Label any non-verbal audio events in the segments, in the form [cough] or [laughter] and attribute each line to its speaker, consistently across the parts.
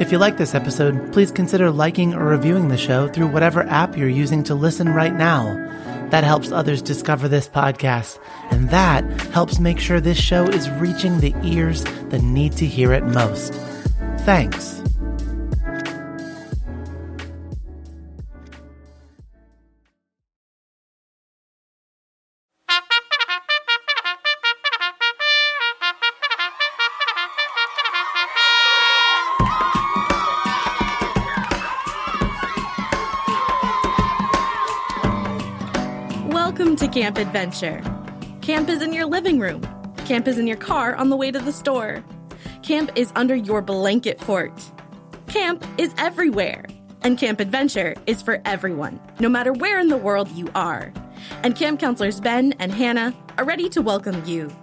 Speaker 1: If you like this episode, please consider liking or reviewing the show through whatever app you're using to listen right now. That helps others discover this podcast, and that helps make sure this show is reaching the ears that need to hear it most. Thanks.
Speaker 2: Welcome to Camp Adventure. Camp is in your living room. Camp is in your car on the way to the store. Camp is under your blanket fort. Camp is everywhere. And Camp Adventure is for everyone, no matter where in the world you are. And camp counselors Ben and Hannah are ready to welcome you.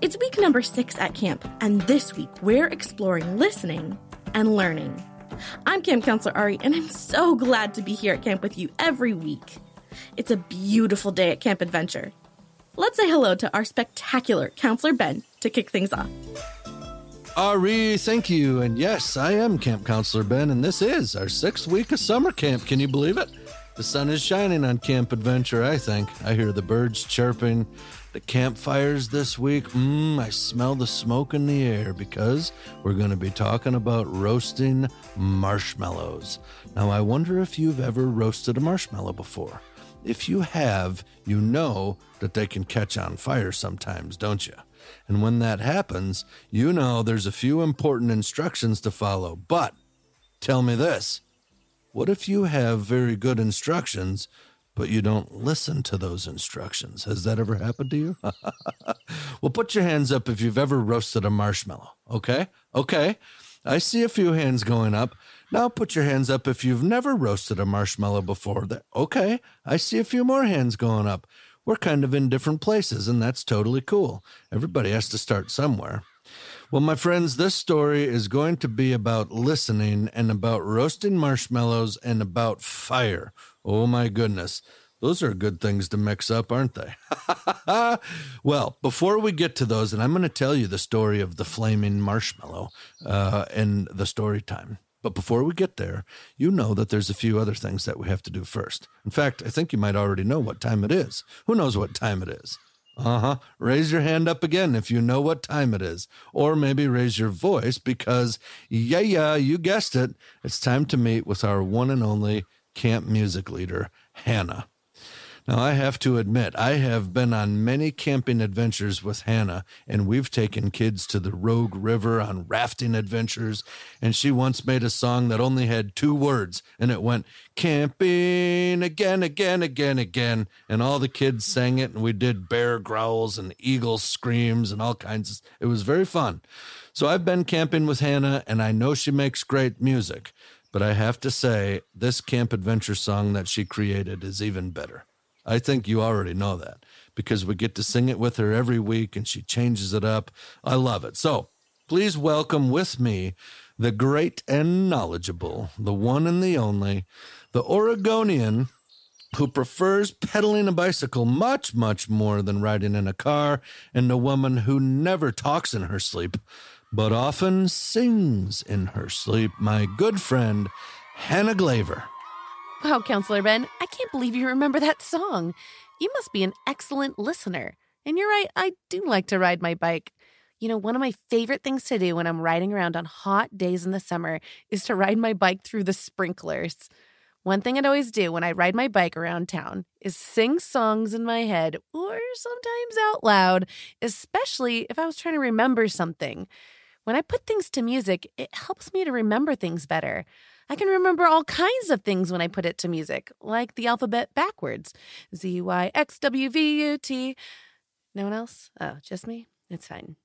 Speaker 2: It's week number six at camp, and this week we're exploring listening and learning. I'm Camp Counselor Ari, and I'm so glad to be here at camp with you every week. It's a beautiful day at Camp Adventure. Let's say hello to our spectacular Counselor Ben to kick things off.
Speaker 3: Ari, thank you. And yes, I am Camp Counselor Ben, and this is our sixth week of summer camp. Can you believe it? The sun is shining on Camp Adventure, I think. I hear the birds chirping, the campfires this week. Mmm, I smell the smoke in the air because we're going to be talking about roasting marshmallows. Now, I wonder if you've ever roasted a marshmallow before. If you have, you know that they can catch on fire sometimes, don't you? And when that happens, you know there's a few important instructions to follow. But tell me this what if you have very good instructions, but you don't listen to those instructions? Has that ever happened to you? [laughs] well, put your hands up if you've ever roasted a marshmallow. Okay? Okay. I see a few hands going up. Now put your hands up if you've never roasted a marshmallow before. Okay, I see a few more hands going up. We're kind of in different places, and that's totally cool. Everybody has to start somewhere. Well, my friends, this story is going to be about listening and about roasting marshmallows and about fire. Oh my goodness. Those are good things to mix up, aren't they? [laughs] well, before we get to those, and I'm going to tell you the story of the flaming marshmallow uh, in the story time. But before we get there, you know that there's a few other things that we have to do first. In fact, I think you might already know what time it is. Who knows what time it is? Uh huh. Raise your hand up again if you know what time it is. Or maybe raise your voice because, yeah, yeah, you guessed it. It's time to meet with our one and only camp music leader, Hannah. Now, I have to admit, I have been on many camping adventures with Hannah, and we've taken kids to the Rogue River on rafting adventures. And she once made a song that only had two words, and it went, Camping again, again, again, again. And all the kids sang it, and we did bear growls and eagle screams and all kinds of It was very fun. So I've been camping with Hannah, and I know she makes great music. But I have to say, this camp adventure song that she created is even better. I think you already know that because we get to sing it with her every week and she changes it up. I love it. So please welcome with me the great and knowledgeable, the one and the only, the Oregonian who prefers pedaling a bicycle much, much more than riding in a car, and the woman who never talks in her sleep, but often sings in her sleep, my good friend, Hannah Glaver.
Speaker 4: Wow, Counselor Ben, I can't believe you remember that song. You must be an excellent listener. And you're right, I do like to ride my bike. You know, one of my favorite things to do when I'm riding around on hot days in the summer is to ride my bike through the sprinklers. One thing I'd always do when I ride my bike around town is sing songs in my head or sometimes out loud, especially if I was trying to remember something. When I put things to music, it helps me to remember things better. I can remember all kinds of things when I put it to music, like the alphabet backwards Z Y X W V U T. No one else? Oh, just me? It's fine.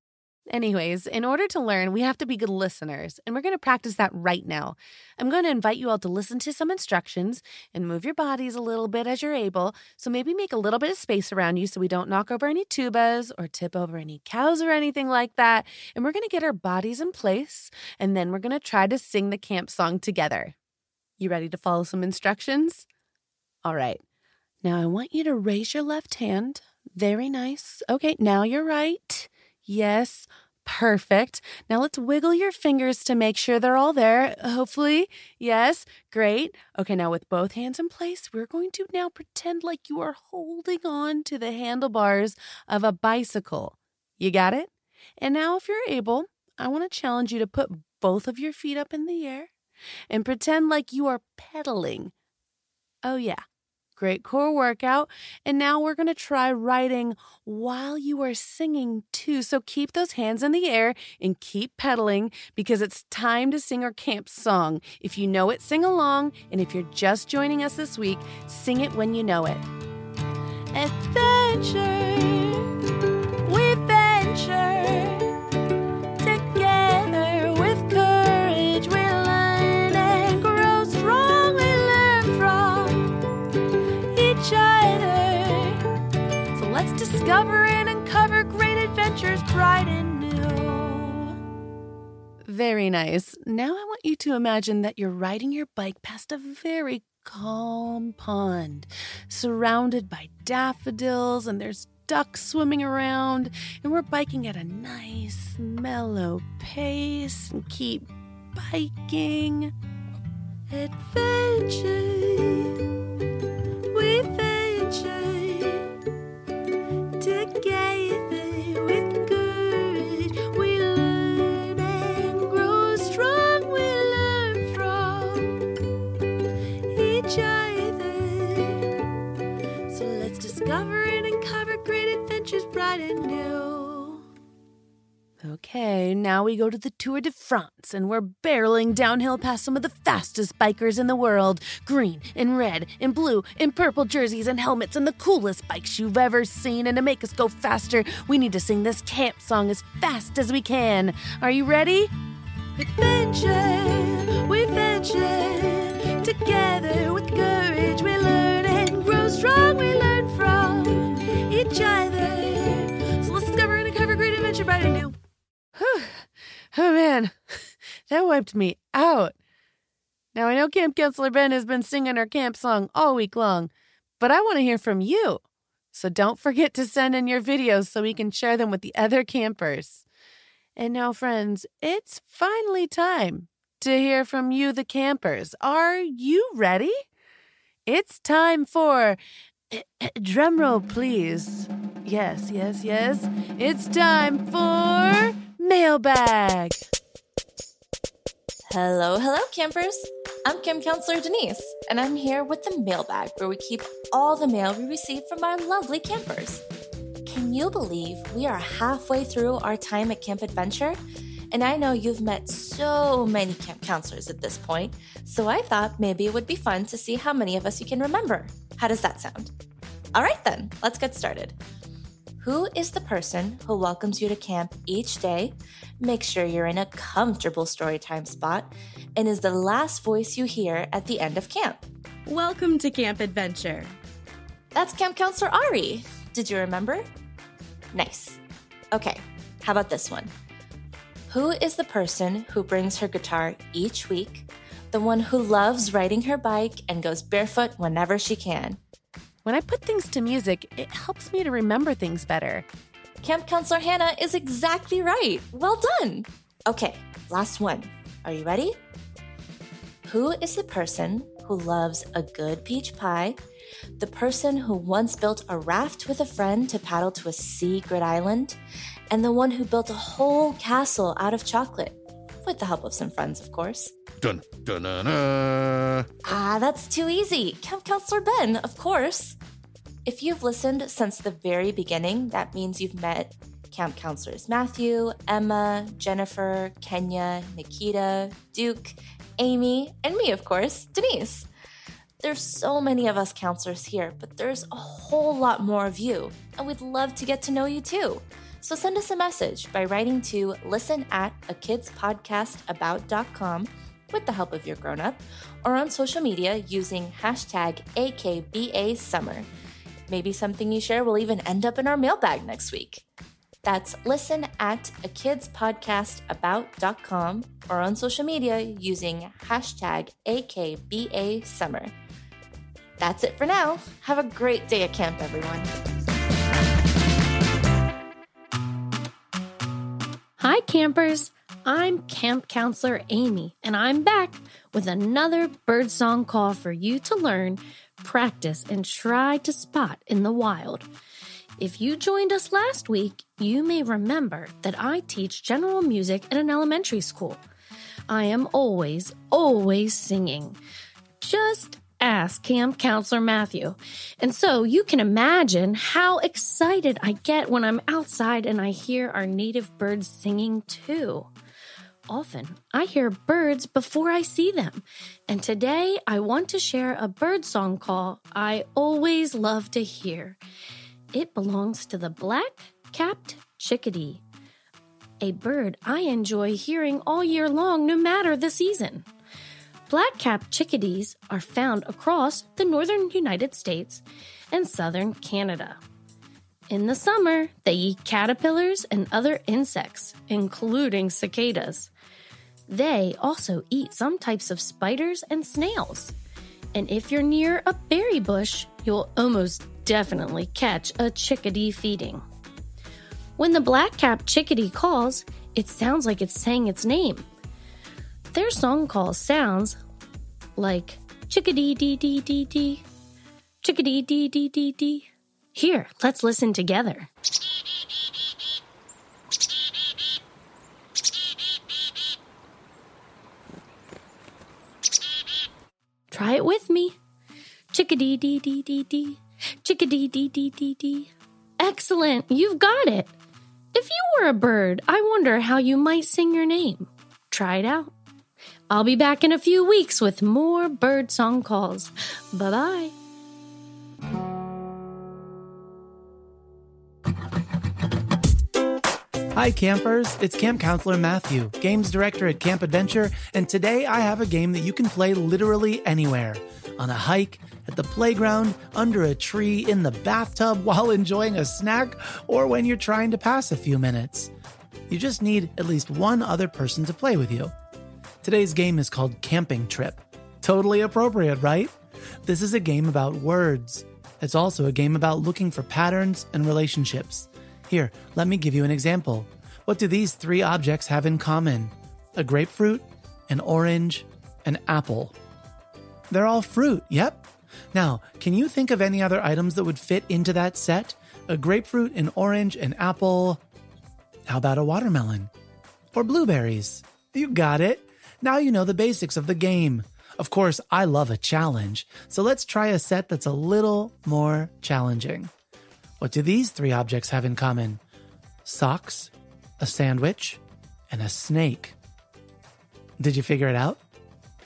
Speaker 4: Anyways, in order to learn, we have to be good listeners, and we're going to practice that right now. I'm going to invite you all to listen to some instructions and move your bodies a little bit as you're able. So maybe make a little bit of space around you so we don't knock over any tubas or tip over any cows or anything like that. And we're going to get our bodies in place, and then we're going to try to sing the camp song together. You ready to follow some instructions? All right. Now I want you to raise your left hand. Very nice. Okay, now you're right. Yes, perfect. Now let's wiggle your fingers to make sure they're all there. Hopefully, yes, great. Okay, now with both hands in place, we're going to now pretend like you are holding on to the handlebars of a bicycle. You got it? And now, if you're able, I want to challenge you to put both of your feet up in the air and pretend like you are pedaling. Oh, yeah. Great core workout. And now we're going to try writing while you are singing too. So keep those hands in the air and keep pedaling because it's time to sing our camp song. If you know it, sing along. And if you're just joining us this week, sing it when you know it. Adventure, imagine that you're riding your bike past a very calm pond, surrounded by daffodils, and there's ducks swimming around, and we're biking at a nice, mellow pace and keep biking. Adventure, we venture together and new. Okay, now we go to the Tour de France, and we're barreling downhill past some of the fastest bikers in the world. Green and red and blue and purple jerseys and helmets and the coolest bikes you've ever seen. And to make us go faster, we need to sing this camp song as fast as we can. Are you ready? Adventure, we venture together with courage. We learn and grow strong. We learn Whew. [sighs] Oh man, [laughs] that wiped me out. Now I know Camp Counselor Ben has been singing our camp song all week long, but I want to hear from you. So don't forget to send in your videos so we can share them with the other campers. And now, friends, it's finally time to hear from you, the campers. Are you ready? It's time for. [clears throat] Drumroll, please. Yes, yes, yes. It's time for mailbag.
Speaker 5: Hello, hello, campers. I'm Camp Counselor Denise, and I'm here with the mailbag where we keep all the mail we receive from our lovely campers. Can you believe we are halfway through our time at Camp Adventure? And I know you've met so many camp counselors at this point, so I thought maybe it would be fun to see how many of us you can remember. How does that sound? All right, then, let's get started. Who is the person who welcomes you to camp each day, makes sure you're in a comfortable storytime spot, and is the last voice you hear at the end of camp?
Speaker 2: Welcome to Camp Adventure.
Speaker 5: That's Camp Counselor Ari. Did you remember? Nice. Okay, how about this one? Who is the person who brings her guitar each week, the one who loves riding her bike and goes barefoot whenever she can?
Speaker 4: When I put things to music, it helps me to remember things better.
Speaker 5: Camp Counselor Hannah is exactly right. Well done. Okay, last one. Are you ready? Who is the person who loves a good peach pie, the person who once built a raft with a friend to paddle to a secret island, and the one who built a whole castle out of chocolate? With the help of some friends, of course.
Speaker 3: Dun, dun, dun, dun.
Speaker 5: Ah, that's too easy. Camp Counselor Ben, of course. If you've listened since the very beginning, that means you've met camp counselors Matthew, Emma, Jennifer, Kenya, Nikita, Duke, Amy, and me, of course, Denise. There's so many of us counselors here, but there's a whole lot more of you, and we'd love to get to know you too. So send us a message by writing to listen at a kidspodcastabout.com with the help of your grown up or on social media using hashtag AKBASummer. Maybe something you share will even end up in our mailbag next week. That's listen at a kidspodcastabout.com or on social media using hashtag AKBASummer. That's it for now. Have a great day at camp, everyone.
Speaker 6: Hi, campers. I'm Camp Counselor Amy, and I'm back with another birdsong call for you to learn, practice, and try to spot in the wild. If you joined us last week, you may remember that I teach general music at an elementary school. I am always, always singing. Just ask Camp Counselor Matthew. And so you can imagine how excited I get when I'm outside and I hear our native birds singing too. Often I hear birds before I see them. And today I want to share a bird song call I always love to hear. It belongs to the black capped chickadee, a bird I enjoy hearing all year long, no matter the season. Black capped chickadees are found across the northern United States and southern Canada. In the summer, they eat caterpillars and other insects, including cicadas. They also eat some types of spiders and snails. And if you're near a berry bush, you'll almost definitely catch a chickadee feeding. When the black capped chickadee calls, it sounds like it's saying its name. Their song call sounds like chickadee dee dee dee dee, chickadee dee dee dee dee. Here, let's listen together. Try it with me. Chickadee dee dee dee dee, chickadee dee dee dee dee. Excellent, you've got it. If you were a bird, I wonder how you might sing your name. Try it out. I'll be back in a few weeks with more bird song calls. Bye bye.
Speaker 1: Hi, campers. It's Camp Counselor Matthew, Games Director at Camp Adventure, and today I have a game that you can play literally anywhere on a hike, at the playground, under a tree, in the bathtub, [laughs] while enjoying a snack, or when you're trying to pass a few minutes. You just need at least one other person to play with you. Today's game is called Camping Trip. Totally appropriate, right? This is a game about words. It's also a game about looking for patterns and relationships. Here, let me give you an example. What do these three objects have in common? A grapefruit, an orange, an apple. They're all fruit, yep. Now, can you think of any other items that would fit into that set? A grapefruit, an orange, an apple. How about a watermelon? Or blueberries? You got it. Now you know the basics of the game. Of course, I love a challenge, so let's try a set that's a little more challenging. What do these three objects have in common? Socks, a sandwich, and a snake. Did you figure it out?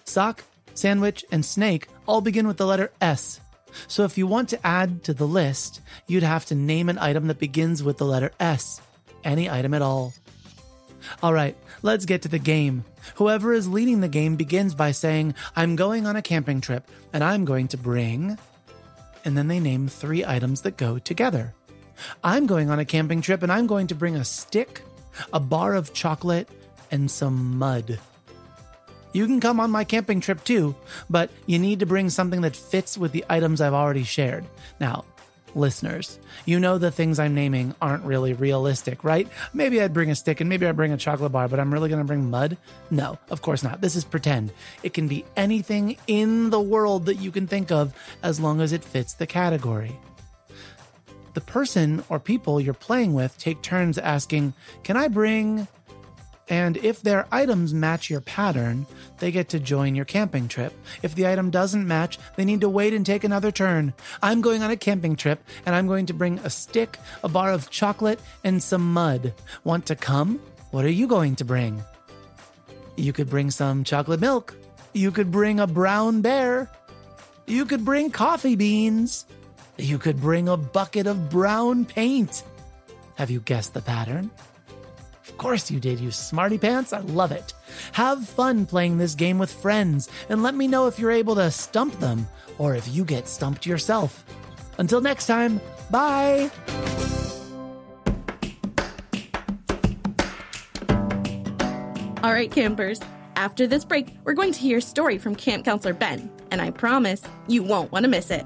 Speaker 1: Sock, sandwich, and snake all begin with the letter S. So if you want to add to the list, you'd have to name an item that begins with the letter S. Any item at all. All right, let's get to the game. Whoever is leading the game begins by saying, I'm going on a camping trip and I'm going to bring. And then they name three items that go together. I'm going on a camping trip and I'm going to bring a stick, a bar of chocolate, and some mud. You can come on my camping trip too, but you need to bring something that fits with the items I've already shared. Now, listeners, you know the things I'm naming aren't really realistic, right? Maybe I'd bring a stick and maybe I'd bring a chocolate bar, but I'm really going to bring mud? No, of course not. This is pretend. It can be anything in the world that you can think of as long as it fits the category. The person or people you're playing with take turns asking, Can I bring and if their items match your pattern, they get to join your camping trip. If the item doesn't match, they need to wait and take another turn. I'm going on a camping trip and I'm going to bring a stick, a bar of chocolate, and some mud. Want to come? What are you going to bring? You could bring some chocolate milk. You could bring a brown bear. You could bring coffee beans. You could bring a bucket of brown paint. Have you guessed the pattern? Of course you did, you smarty pants. I love it. Have fun playing this game with friends and let me know if you're able to stump them or if you get stumped yourself. Until next time, bye.
Speaker 2: All right, campers. After this break, we're going to hear a story from Camp Counselor Ben, and I promise you won't want to miss it.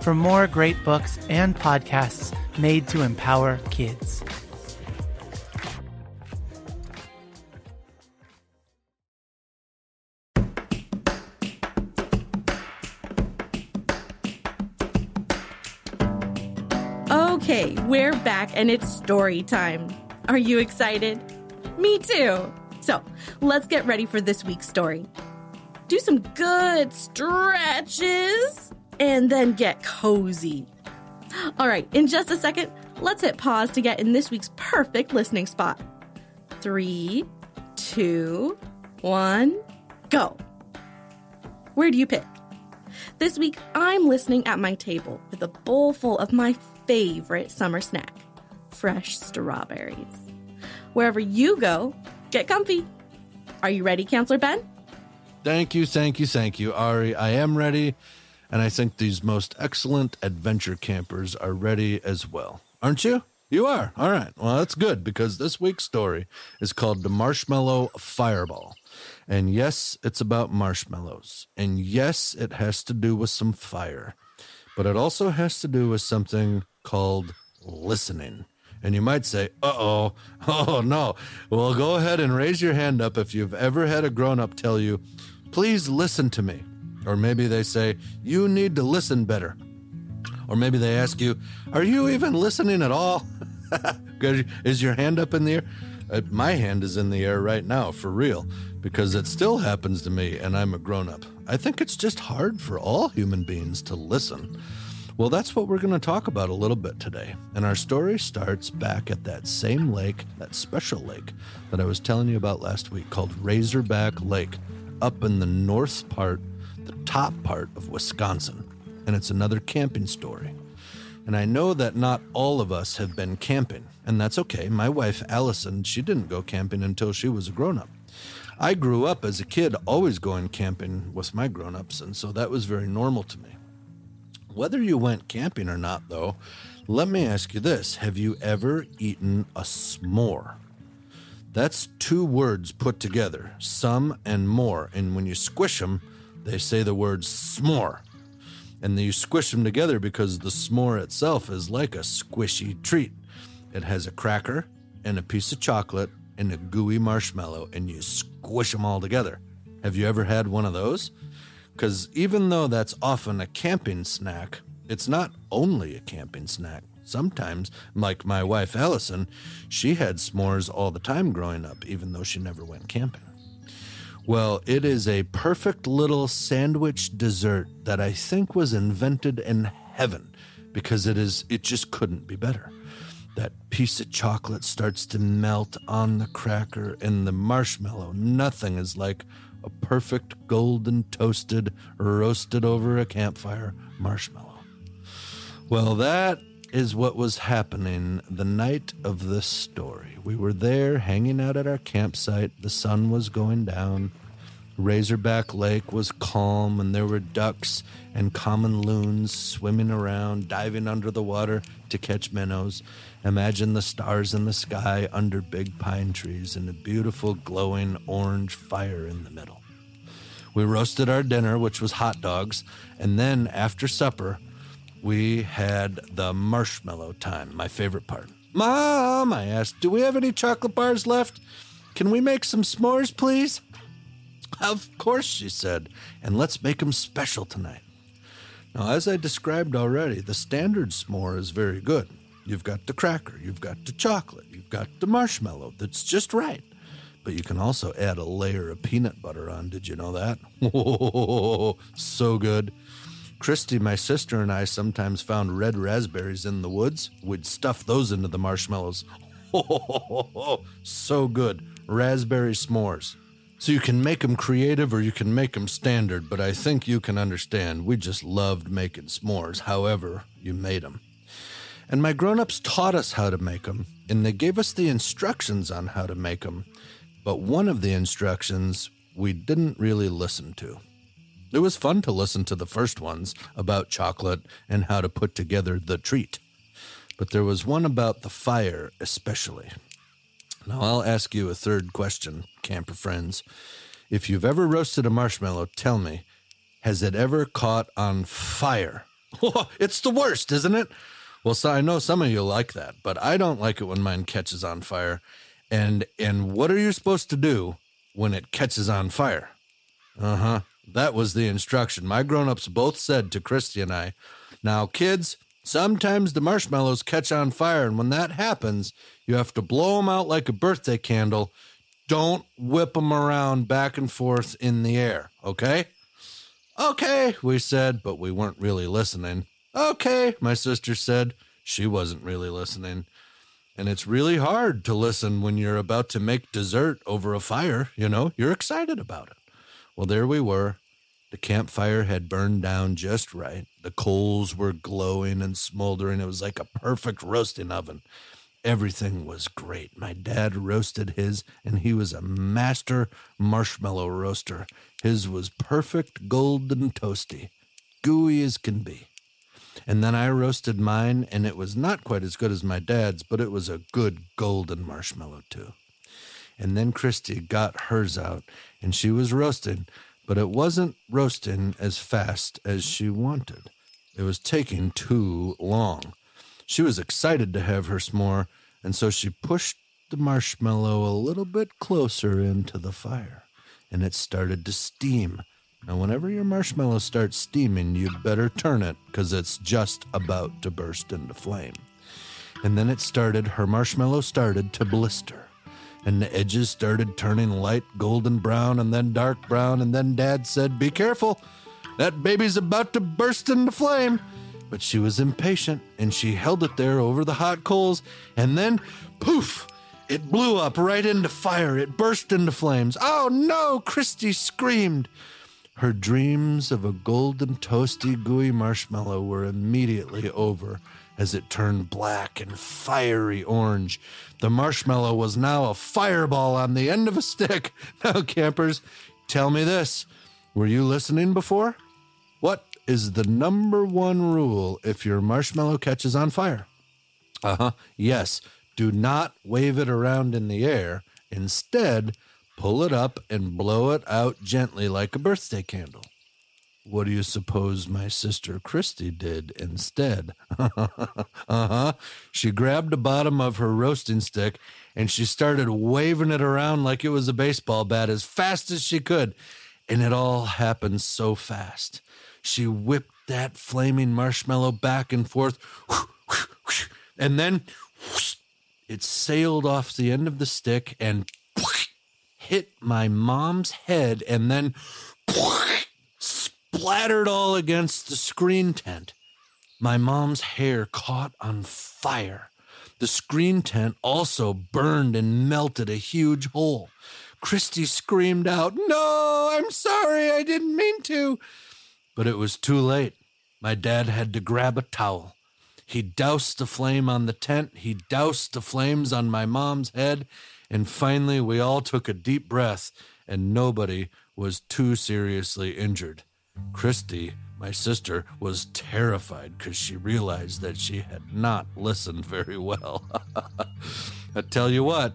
Speaker 1: for more great books and podcasts made to empower kids.
Speaker 2: Okay, we're back and it's story time. Are you excited? Me too. So let's get ready for this week's story. Do some good stretches and then get cozy. All right, in just a second, let's hit pause to get in this week's perfect listening spot. Three, two, one, go. Where do you pick? This week, I'm listening at my table with a bowl full of my favorite summer snack fresh strawberries. Wherever you go, get comfy. Are you ready, Counselor Ben?
Speaker 3: Thank you, thank you, thank you, Ari. I am ready, and I think these most excellent adventure campers are ready as well. Aren't you? You are. All right. Well, that's good because this week's story is called The Marshmallow Fireball. And yes, it's about marshmallows. And yes, it has to do with some fire. But it also has to do with something called listening. And you might say, uh oh, [laughs] oh no. Well, go ahead and raise your hand up if you've ever had a grown up tell you, please listen to me. Or maybe they say, you need to listen better. Or maybe they ask you, are you even listening at all? [laughs] is your hand up in the air? Uh, my hand is in the air right now, for real, because it still happens to me and I'm a grown up. I think it's just hard for all human beings to listen. Well, that's what we're going to talk about a little bit today. And our story starts back at that same lake, that special lake that I was telling you about last week called Razorback Lake, up in the north part, the top part of Wisconsin. And it's another camping story. And I know that not all of us have been camping, and that's okay. My wife, Allison, she didn't go camping until she was a grown up. I grew up as a kid always going camping with my grown ups, and so that was very normal to me. Whether you went camping or not, though, let me ask you this Have you ever eaten a s'more? That's two words put together, some and more, and when you squish them, they say the word s'more. And you squish them together because the s'more itself is like a squishy treat. It has a cracker and a piece of chocolate and a gooey marshmallow, and you squish them all together. Have you ever had one of those? Because even though that's often a camping snack, it's not only a camping snack. Sometimes, like my wife Allison, she had s'mores all the time growing up, even though she never went camping. Well, it is a perfect little sandwich dessert that I think was invented in heaven because it is it just couldn't be better. That piece of chocolate starts to melt on the cracker and the marshmallow. Nothing is like a perfect golden toasted, roasted over a campfire marshmallow. Well, that is what was happening the night of this story. We were there hanging out at our campsite. The sun was going down. Razorback Lake was calm, and there were ducks and common loons swimming around, diving under the water to catch minnows. Imagine the stars in the sky under big pine trees and a beautiful glowing orange fire in the middle. We roasted our dinner, which was hot dogs, and then after supper, we had the marshmallow time, my favorite part. Mom, I asked, do we have any chocolate bars left? Can we make some s'mores, please? Of course, she said, and let's make 'em special tonight. Now, as I described already, the standard s'more is very good. You've got the cracker, you've got the chocolate, you've got the marshmallow that's just right. But you can also add a layer of peanut butter on. Did you know that? [laughs] Oh, so good. Christy, my sister, and I sometimes found red raspberries in the woods. We'd stuff those into the marshmallows. [laughs] Oh, so good. Raspberry s'mores. So you can make them creative or you can make them standard, but I think you can understand. We just loved making s'mores, however you made them. And my grown ups taught us how to make them, and they gave us the instructions on how to make them. But one of the instructions we didn't really listen to. It was fun to listen to the first ones about chocolate and how to put together the treat. But there was one about the fire, especially. Now, I'll ask you a third question, camper friends. If you've ever roasted a marshmallow, tell me, has it ever caught on fire? [laughs] it's the worst, isn't it? Well, so I know some of you like that, but I don't like it when mine catches on fire. And and what are you supposed to do when it catches on fire? Uh-huh. That was the instruction. My grown-ups both said to Christy and I, "Now, kids, sometimes the marshmallows catch on fire, and when that happens, you have to blow them out like a birthday candle. Don't whip them around back and forth in the air, okay?" Okay, we said, but we weren't really listening. Okay, my sister said. She wasn't really listening. And it's really hard to listen when you're about to make dessert over a fire. You know, you're excited about it. Well, there we were. The campfire had burned down just right. The coals were glowing and smoldering. It was like a perfect roasting oven. Everything was great. My dad roasted his, and he was a master marshmallow roaster. His was perfect golden toasty, gooey as can be. And then I roasted mine, and it was not quite as good as my dad's, but it was a good golden marshmallow, too. And then Christy got hers out, and she was roasting, but it wasn't roasting as fast as she wanted. It was taking too long. She was excited to have her s'more, and so she pushed the marshmallow a little bit closer into the fire, and it started to steam. Now, whenever your marshmallow starts steaming, you better turn it because it's just about to burst into flame. And then it started, her marshmallow started to blister. And the edges started turning light golden brown and then dark brown. And then Dad said, Be careful, that baby's about to burst into flame. But she was impatient and she held it there over the hot coals. And then, poof, it blew up right into fire. It burst into flames. Oh no, Christy screamed. Her dreams of a golden, toasty, gooey marshmallow were immediately over as it turned black and fiery orange. The marshmallow was now a fireball on the end of a stick. [laughs] Now, campers, tell me this were you listening before? What is the number one rule if your marshmallow catches on fire? Uh huh. Yes. Do not wave it around in the air. Instead, pull it up and blow it out gently like a birthday candle. What do you suppose my sister Christy did instead? [laughs] uh huh. She grabbed the bottom of her roasting stick and she started waving it around like it was a baseball bat as fast as she could. And it all happened so fast. She whipped that flaming marshmallow back and forth, [laughs] and then it sailed off the end of the stick and [laughs] hit my mom's head and then splattered all against the screen tent. My mom's hair caught on fire. The screen tent also burned and melted a huge hole. Christy screamed out, No, I'm sorry, I didn't mean to. But it was too late. My dad had to grab a towel. He doused the flame on the tent, he doused the flames on my mom's head, and finally we all took a deep breath and nobody was too seriously injured. Christy, my sister, was terrified because she realized that she had not listened very well. [laughs] I tell you what,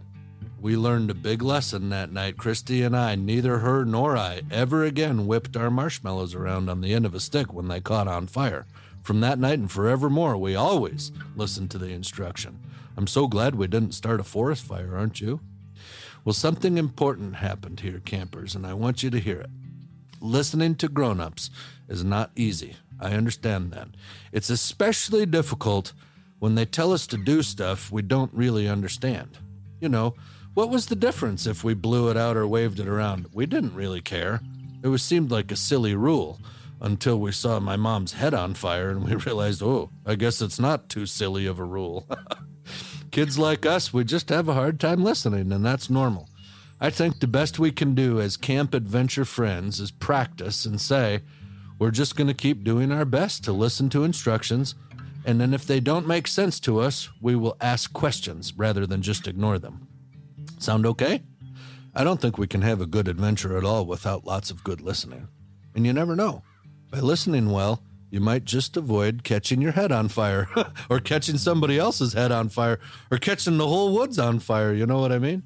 Speaker 3: we learned a big lesson that night. Christy and I, neither her nor I, ever again whipped our marshmallows around on the end of a stick when they caught on fire. From that night and forevermore, we always listened to the instruction. I'm so glad we didn't start a forest fire, aren't you? Well, something important happened here, campers, and I want you to hear it. Listening to grown ups is not easy. I understand that. It's especially difficult when they tell us to do stuff we don't really understand. You know, what was the difference if we blew it out or waved it around? We didn't really care. It was seemed like a silly rule until we saw my mom's head on fire and we [laughs] realized, oh, I guess it's not too silly of a rule. [laughs] Kids like us, we just have a hard time listening, and that's normal. I think the best we can do as camp adventure friends is practice and say, we're just going to keep doing our best to listen to instructions, and then if they don't make sense to us, we will ask questions rather than just ignore them. Sound okay? I don't think we can have a good adventure at all without lots of good listening. And you never know. By listening well, you might just avoid catching your head on fire [laughs] or catching somebody else's head on fire or catching the whole woods on fire. You know what I mean?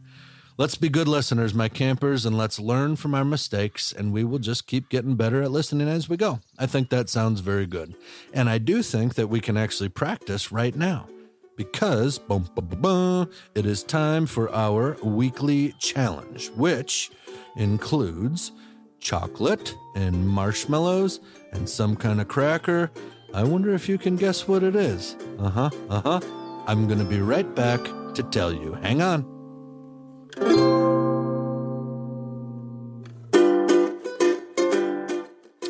Speaker 3: Let's be good listeners, my campers, and let's learn from our mistakes, and we will just keep getting better at listening as we go. I think that sounds very good. And I do think that we can actually practice right now because boom, boom, boom, it is time for our weekly challenge, which includes chocolate and marshmallows and some kind of cracker. I wonder if you can guess what it is. Uh huh, uh huh. I'm going to be right back to tell you. Hang on.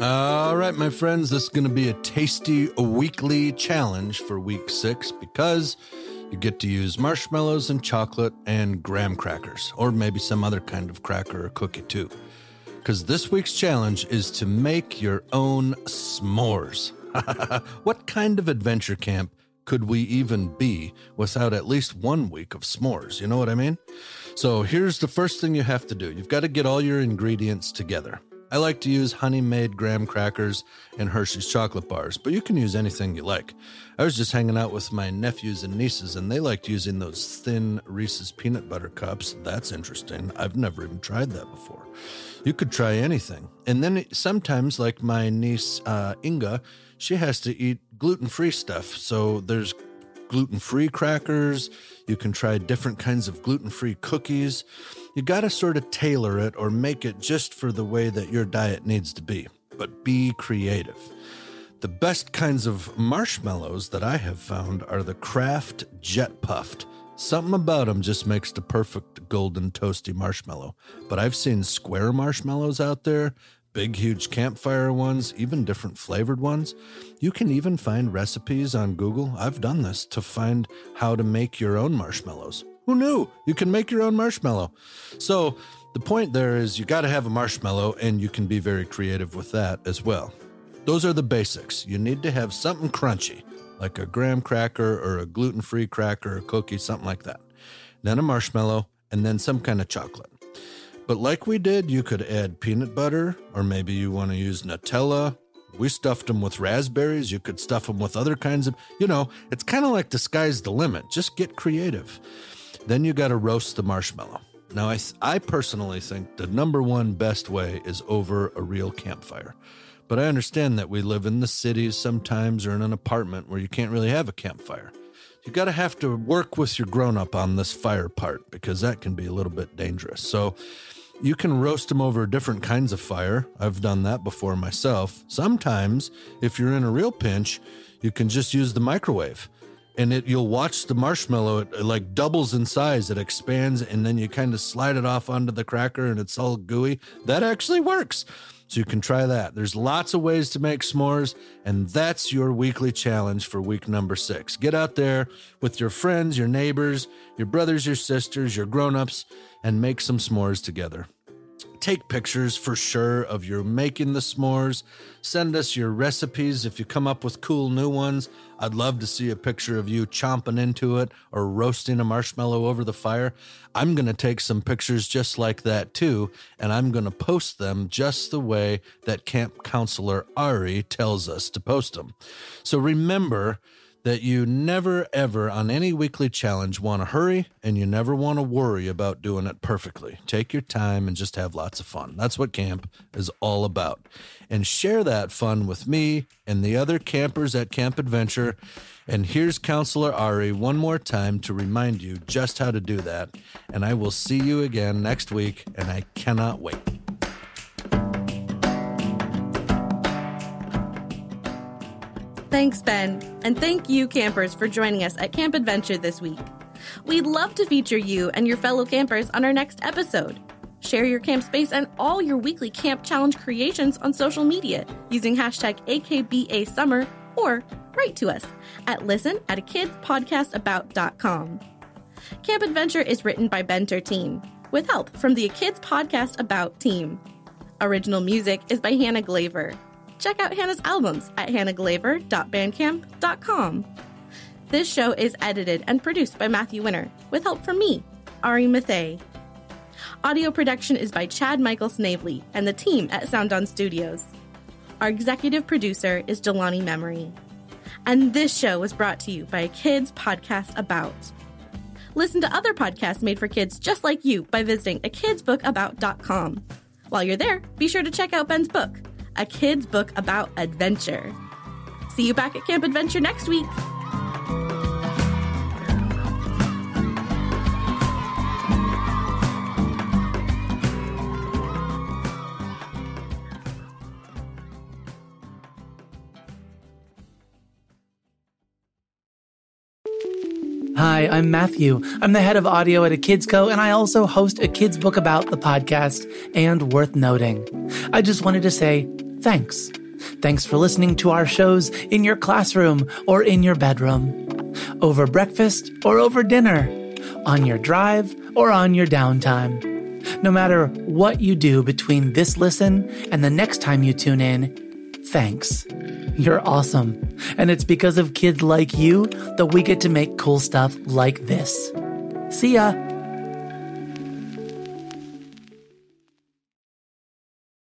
Speaker 3: All right, my friends, this is going to be a tasty weekly challenge for week six because you get to use marshmallows and chocolate and graham crackers, or maybe some other kind of cracker or cookie too. Because this week's challenge is to make your own s'mores. [laughs] what kind of adventure camp could we even be without at least one week of s'mores? You know what I mean? So here's the first thing you have to do you've got to get all your ingredients together. I like to use Honey Maid graham crackers and Hershey's chocolate bars, but you can use anything you like. I was just hanging out with my nephews and nieces, and they liked using those thin Reese's peanut butter cups. That's interesting. I've never even tried that before. You could try anything. And then sometimes, like my niece uh, Inga, she has to eat gluten free stuff. So there's gluten free crackers. You can try different kinds of gluten free cookies. You got to sort of tailor it or make it just for the way that your diet needs to be, but be creative. The best kinds of marshmallows that I have found are the Kraft Jet Puffed. Something about them just makes the perfect golden toasty marshmallow. But I've seen square marshmallows out there big, huge campfire ones, even different flavored ones. You can even find recipes on Google. I've done this to find how to make your own marshmallows. Who knew you can make your own marshmallow? So, the point there is you got to have a marshmallow and you can be very creative with that as well. Those are the basics. You need to have something crunchy, like a graham cracker or a gluten free cracker or cookie, something like that. Then a marshmallow, and then some kind of chocolate. But like we did, you could add peanut butter, or maybe you want to use Nutella. We stuffed them with raspberries. You could stuff them with other kinds of, you know, it's kind of like the sky's the limit. Just get creative. Then you got to roast the marshmallow. Now, I, I personally think the number one best way is over a real campfire. But I understand that we live in the cities sometimes or in an apartment where you can't really have a campfire. You got to have to work with your grown up on this fire part because that can be a little bit dangerous. So, you can roast them over different kinds of fire. I've done that before myself. Sometimes, if you're in a real pinch, you can just use the microwave and it you'll watch the marshmallow it, like doubles in size it expands and then you kind of slide it off onto the cracker and it's all gooey that actually works so you can try that there's lots of ways to make s'mores and that's your weekly challenge for week number six get out there with your friends your neighbors your brothers your sisters your grown-ups and make some s'mores together take pictures for sure of your making the s'mores. Send us your recipes if you come up with cool new ones. I'd love to see a picture of you chomping into it or roasting a marshmallow over the fire. I'm going to take some pictures just like that too, and I'm going to post them just the way that camp counselor Ari tells us to post them. So remember, that you never ever on any weekly challenge want to hurry and you never want to worry about doing it perfectly. Take your time and just have lots of fun. That's what camp is all about. And share that fun with me and the other campers at Camp Adventure. And here's Counselor Ari one more time to remind you just how to do that. And I will see you again next week, and I cannot wait.
Speaker 2: Thanks, Ben. And thank you, campers, for joining us at Camp Adventure this week. We'd love to feature you and your fellow campers on our next episode. Share your camp space and all your weekly camp challenge creations on social media using hashtag AKBASummer or write to us at listen at a kidspodcastabout.com. Camp Adventure is written by Ben Tertine with help from the A Kids Podcast About team. Original music is by Hannah Glaver check out Hannah's albums at hannahglaver.bandcamp.com. This show is edited and produced by Matthew Winter with help from me, Ari Mathay. Audio production is by Chad Michael Snavely and the team at Sound On Studios. Our executive producer is Jelani Memory. And this show was brought to you by a kids podcast about. Listen to other podcasts made for kids just like you by visiting akidsbookabout.com. While you're there, be sure to check out Ben's book, a kid's book about adventure. See you back at Camp Adventure next week.
Speaker 1: Hi, I'm Matthew. I'm the head of audio at a Kids Co, and I also host a kids book about the podcast. And worth noting, I just wanted to say thanks. Thanks for listening to our shows in your classroom or in your bedroom, over breakfast or over dinner, on your drive or on your downtime. No matter what you do between this listen and the next time you tune in, thanks. You're awesome. And it's because of kids like you that we get to make cool stuff like this. See ya.